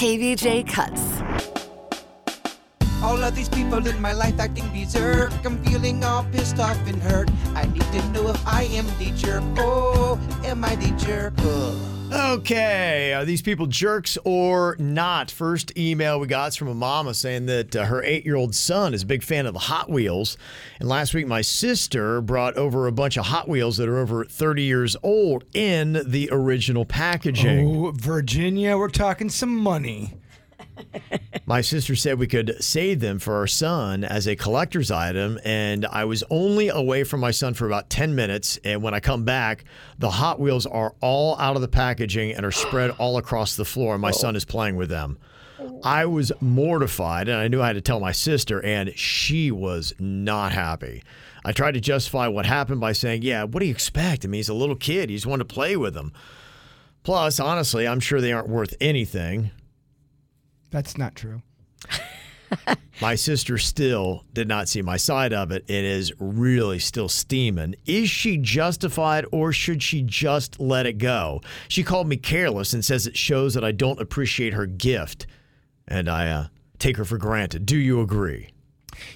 KVJ Cuts. All of these people in my life acting berserk. I'm feeling all pissed off and hurt. I need to know if I am the jerk. Oh, am I the jerk? Oh. Okay, are these people jerks or not? First email we got is from a mama saying that uh, her eight year old son is a big fan of the Hot Wheels. And last week, my sister brought over a bunch of Hot Wheels that are over 30 years old in the original packaging. Oh, Virginia, we're talking some money. My sister said we could save them for our son as a collector's item, and I was only away from my son for about 10 minutes. And when I come back, the Hot Wheels are all out of the packaging and are spread all across the floor, and my son is playing with them. I was mortified, and I knew I had to tell my sister, and she was not happy. I tried to justify what happened by saying, Yeah, what do you expect? I mean, he's a little kid, he just wanted to play with them. Plus, honestly, I'm sure they aren't worth anything. That's not true. My sister still did not see my side of it. It is really still steaming. Is she justified or should she just let it go? She called me careless and says it shows that I don't appreciate her gift and I uh, take her for granted. Do you agree?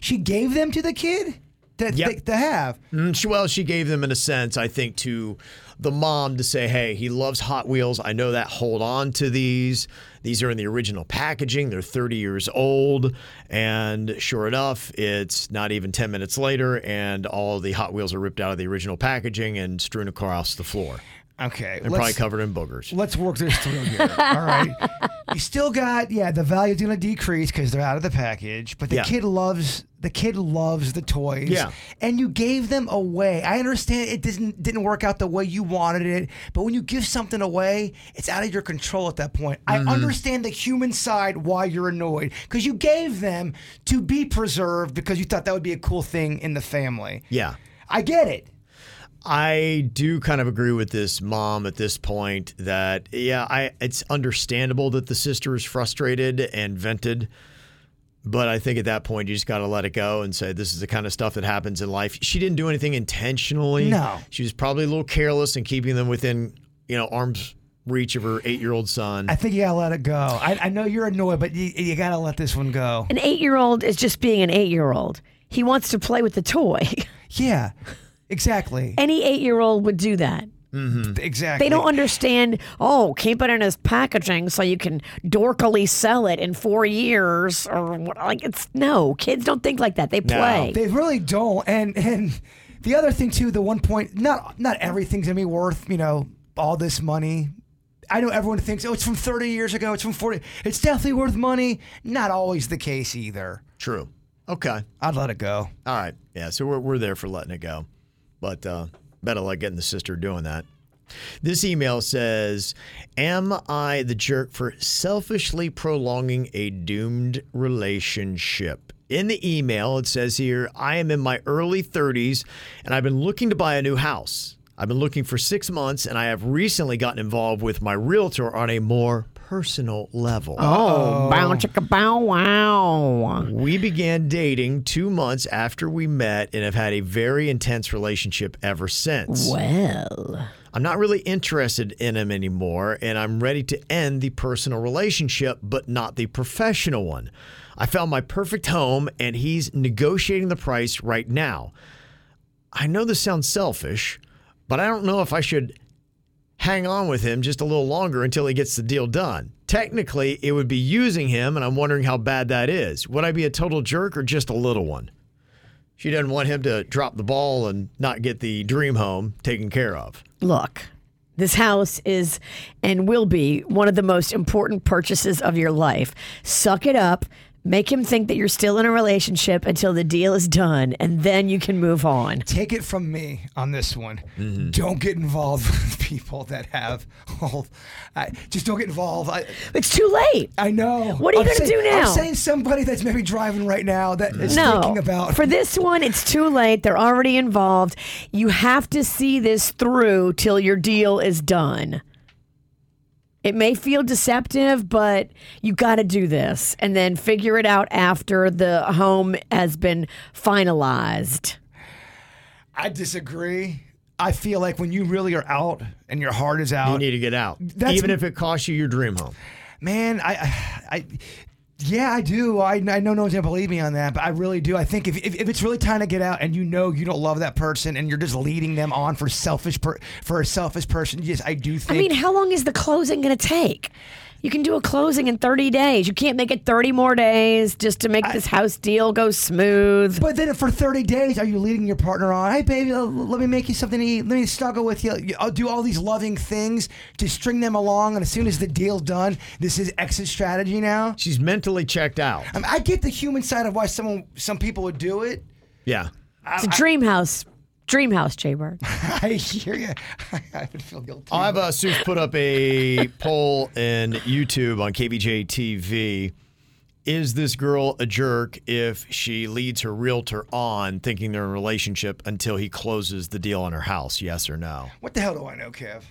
She gave them to the kid to, Yep. to have. Mm, she, well, she gave them in a sense, I think, to the mom to say, hey, he loves Hot Wheels. I know that. Hold on to these. These are in the original packaging. They're 30 years old. And sure enough, it's not even 10 minutes later, and all the Hot Wheels are ripped out of the original packaging and strewn across the floor. Okay, They're probably covered in boogers. Let's work this through here. All right. You still got yeah, the value's gonna decrease because they're out of the package, but the Yeah. kid loves the kid loves the toys. Yeah. And you gave them away. I understand it didn't didn't work out the way you wanted it, but when you give something away, it's out of your control at that point. Mm-hmm. I understand the human side why you're annoyed because you gave them to be preserved because you thought that would be a cool thing in the family. Yeah. I get it. I do kind of agree with this mom at this point that yeah, I it's understandable that the sister is frustrated and vented, but I think at that point you just got to let it go and say this is the kind of stuff that happens in life. She didn't do anything intentionally. No. She was probably a little careless in keeping them within, you know, arm's reach of her 8-year-old son. I think you gotta let it go. I, I know you're annoyed, but you, you gotta let this one go. An eight year old is just being an eight year old. He wants to play with the toy. Yeah, exactly. Any eight year old would do that. Mm-hmm. Exactly. They don't understand, oh, keep it in his packaging so you can dorkily sell it in four years or what. Like, it's no, kids don't think like that. They play. They really don't. And and the other thing too, the one point, not not everything's gonna be worth you know all this money. I know everyone thinks, oh, it's from 30 years ago. It's from 40. It's definitely worth money. Not always the case either. True. Okay. I'd let it go. All right. Yeah. So we're, we're there for letting it go. But uh, better like getting the sister doing that. This email says Am I the jerk for selfishly prolonging a doomed relationship? In the email, it says here, I am in my early 30s and I've been looking to buy a new house. I've been looking for six months and I have recently gotten involved with my realtor on a more personal level. oh, oh bow chicka bow wow. We began dating two months after we met and have had a very intense relationship ever since. Well, I'm not really interested in him anymore, and I'm ready to end the personal relationship, but not the professional one. I found my perfect home, and he's negotiating the price right now. I know this sounds selfish, but I don't know if I should hang on with him just a little longer until he gets the deal done. Technically, it would be using him, and I'm wondering how bad that is. Would I be a total jerk or just a little one? She doesn't want him to drop the ball and not get the dream home taken care of. look, this house is and will be one of the most important purchases of your life. Suck it up. Make him think that you're still in a relationship until the deal is done, and then you can move on. Take it from me on this one. Mm-hmm. Don't get involved with people that have. Oh, I, just don't get involved. I, It's too late. I know. What are you gonna do now? I'm saying somebody that's maybe driving right now that is no, thinking about. for this one, it's too late. They're already involved. You have to see this through till your deal is done. It may feel deceptive, but you got to do this and then figure it out after the home has been finalized. I disagree. I feel like when you really are out and your heart is out, You need to get out, even if it costs you your dream home. man, I, I, yeah, I do. I, I know no one's gonna believe me on that, but I really do. I think if, if, if it's really time to get out and you know you don't love that person and you're just leading them on for selfish per, for a selfish person, yes, I do think. I mean, how long is the closing going to take? You can do a closing in 30 days. You can't make it 30 more days just to make this house deal go smooth. But then for 30 days, are you leading your partner on? Hey, baby, uh, let me make you something to eat. Let me snuggle with you. I'll do all these loving things to string them along. And as soon as the deal's done, this is exit strategy now. She's mentally checked out. I, mean, I get the human side of why someone, some people would do it. Yeah. It's a dream house. Dream house, Jaybird. I hear you. I would feel guilty. I'll have uh, Seuss put up a poll in YouTube on KVJ TV. Is this girl a jerk if she leads her realtor on thinking they're in a relationship until he closes the deal on her house? Yes or no? what the hell do I know, Kev?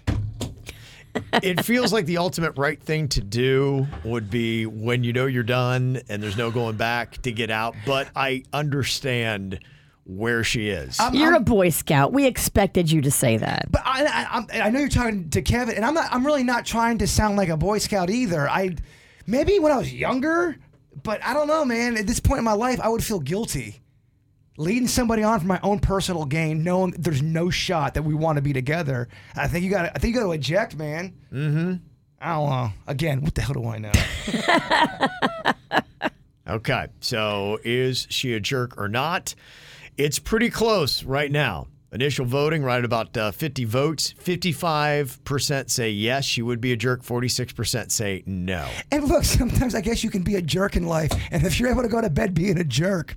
It feels like the ultimate right thing to do would be when you know you're done and there's no going back to get out. But I understand where she is. You're a Boy Scout. We expected you to say that. But I, I, I'm- know you're talking to Kevin, and I'm not. I'm really not trying to sound like a Boy Scout either. I maybe when I was younger, but I don't know, man. At this point in my life, I would feel guilty leading somebody on for my own personal gain, knowing there's no shot that we want to be together. I think you got. I think you got to eject, man. Mm-hmm. I don't know. Again, what the hell do I know? Okay, so is she a jerk or not? It's pretty close right now. Initial voting, right at about uh, 50 votes. 55% say yes, she would be a jerk. 46% say no. and look, sometimes I guess you can be a jerk in life, and if you're able to go to bed being a jerk,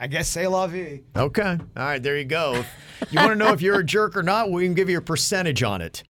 I guess say la vie. Okay, all right, there you go. You want to know if you're a jerk or not, we can give you a percentage on it.